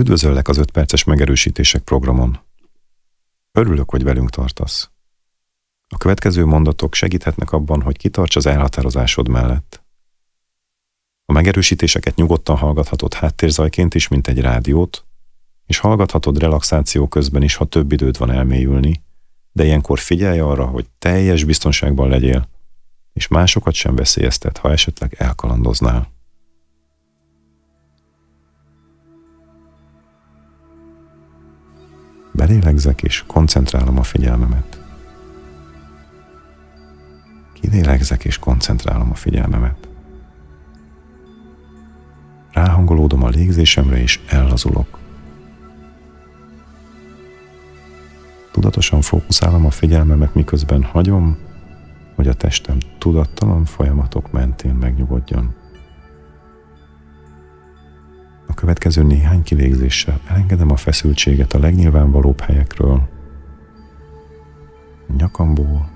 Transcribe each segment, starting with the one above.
Üdvözöllek az 5 perces megerősítések programon. Örülök, hogy velünk tartasz. A következő mondatok segíthetnek abban, hogy kitarts az elhatározásod mellett. A megerősítéseket nyugodtan hallgathatod háttérzajként is, mint egy rádiót, és hallgathatod relaxáció közben is, ha több időd van elmélyülni, de ilyenkor figyelj arra, hogy teljes biztonságban legyél, és másokat sem veszélyeztet, ha esetleg elkalandoznál. Belélegzek és koncentrálom a figyelmemet. Kilélegzek és koncentrálom a figyelmemet. Ráhangolódom a légzésemre és ellazulok. Tudatosan fókuszálom a figyelmemet, miközben hagyom, hogy a testem tudattalan folyamatok mentén megnyugodjon. A következő néhány kilégzéssel elengedem a feszültséget a legnyilvánvalóbb helyekről. Nyakamból,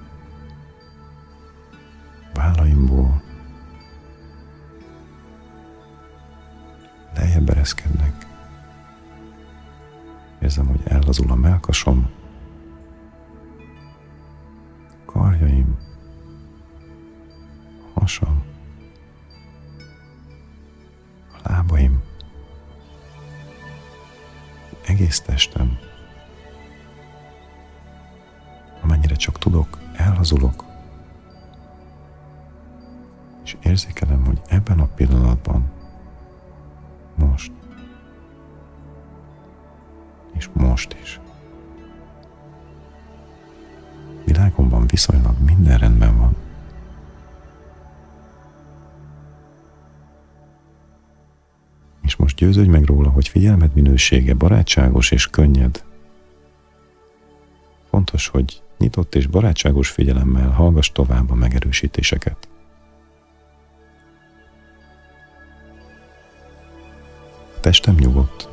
vállaimból, lejjebb ereszkednek. Érzem, hogy ellazul a melkasom, egész testem. Amennyire csak tudok, elhazulok, és érzékelem, hogy ebben a pillanatban, most, és most is, világomban viszonylag minden rendben győződj meg róla, hogy figyelmed minősége barátságos és könnyed. Fontos, hogy nyitott és barátságos figyelemmel hallgass tovább a megerősítéseket. Testem nyugodt.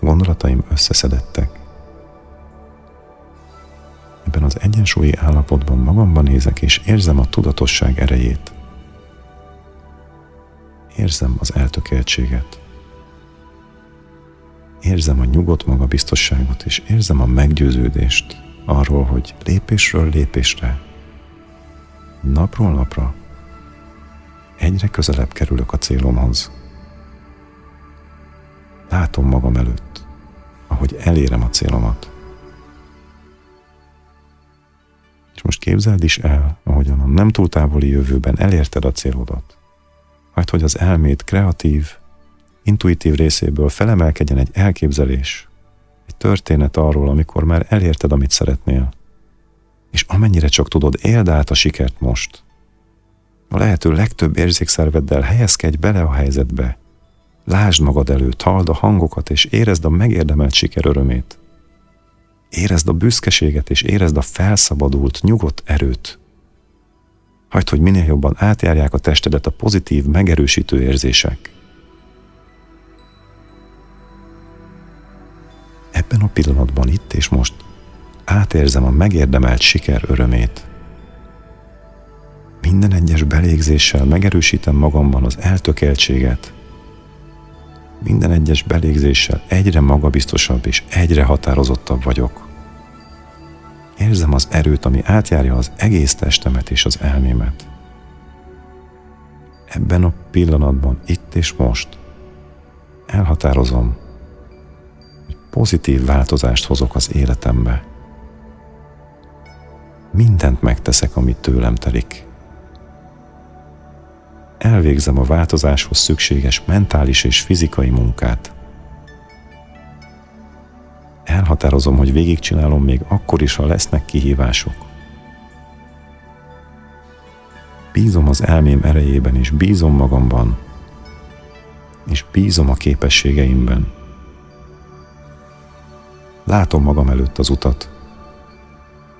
Gondolataim összeszedettek. Ebben az egyensúlyi állapotban magamban nézek és érzem a tudatosság erejét. Érzem az eltökéltséget. Érzem a nyugodt magabiztosságot, és érzem a meggyőződést arról, hogy lépésről lépésre, napról napra egyre közelebb kerülök a célomhoz. Látom magam előtt, ahogy elérem a célomat. És most képzeld is el, ahogyan a nem túl távoli jövőben elérted a célodat majd hogy az elmét kreatív, intuitív részéből felemelkedjen egy elképzelés, egy történet arról, amikor már elérted, amit szeretnél. És amennyire csak tudod, éld át a sikert most. A lehető legtöbb érzékszerveddel helyezkedj bele a helyzetbe. Lásd magad előtt, halld a hangokat, és érezd a megérdemelt siker örömét. Érezd a büszkeséget, és érezd a felszabadult, nyugodt erőt, Hagyd, hogy minél jobban átjárják a testedet a pozitív, megerősítő érzések. Ebben a pillanatban, itt és most átérzem a megérdemelt siker örömét. Minden egyes belégzéssel megerősítem magamban az eltökeltséget. Minden egyes belégzéssel egyre magabiztosabb és egyre határozottabb vagyok. Érzem az erőt, ami átjárja az egész testemet és az elmémet. Ebben a pillanatban, itt és most elhatározom, hogy pozitív változást hozok az életembe. Mindent megteszek, amit tőlem telik. Elvégzem a változáshoz szükséges mentális és fizikai munkát elhatározom, hogy végigcsinálom még akkor is, ha lesznek kihívások. Bízom az elmém erejében, és bízom magamban, és bízom a képességeimben. Látom magam előtt az utat.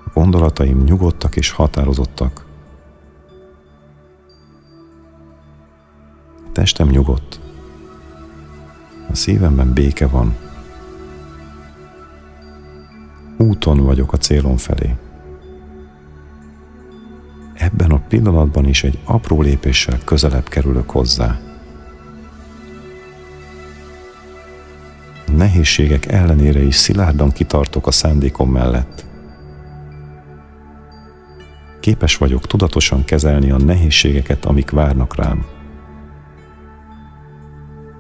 A gondolataim nyugodtak és határozottak. A testem nyugodt. A szívemben béke van Úton vagyok a célom felé. Ebben a pillanatban is egy apró lépéssel közelebb kerülök hozzá. Nehézségek ellenére is szilárdan kitartok a szándékom mellett képes vagyok tudatosan kezelni a nehézségeket, amik várnak rám.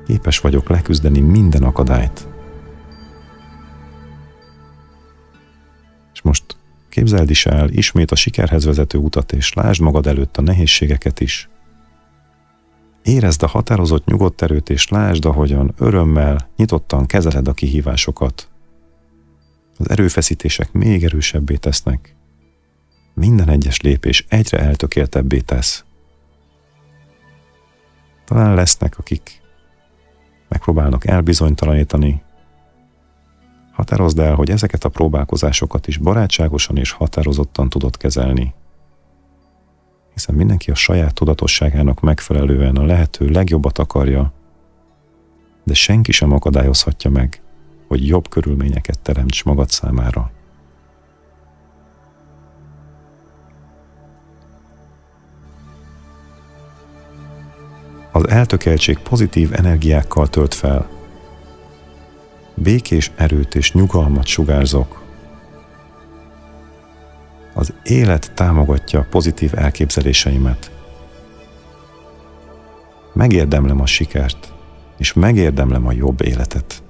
Képes vagyok leküzdeni minden akadályt. Képzeld is el ismét a sikerhez vezető utat, és lásd magad előtt a nehézségeket is. Érezd a határozott nyugodt erőt, és lásd, ahogyan örömmel, nyitottan kezeled a kihívásokat. Az erőfeszítések még erősebbé tesznek. Minden egyes lépés egyre eltökéltebbé tesz. Talán lesznek, akik megpróbálnak elbizonytalanítani. Határozd el, hogy ezeket a próbálkozásokat is barátságosan és határozottan tudod kezelni hiszen mindenki a saját tudatosságának megfelelően a lehető legjobbat akarja, de senki sem akadályozhatja meg, hogy jobb körülményeket teremts magad számára. Az eltökeltség pozitív energiákkal tölt fel. Békés erőt és nyugalmat sugárzok, az élet támogatja pozitív elképzeléseimet. Megérdemlem a sikert, és megérdemlem a jobb életet.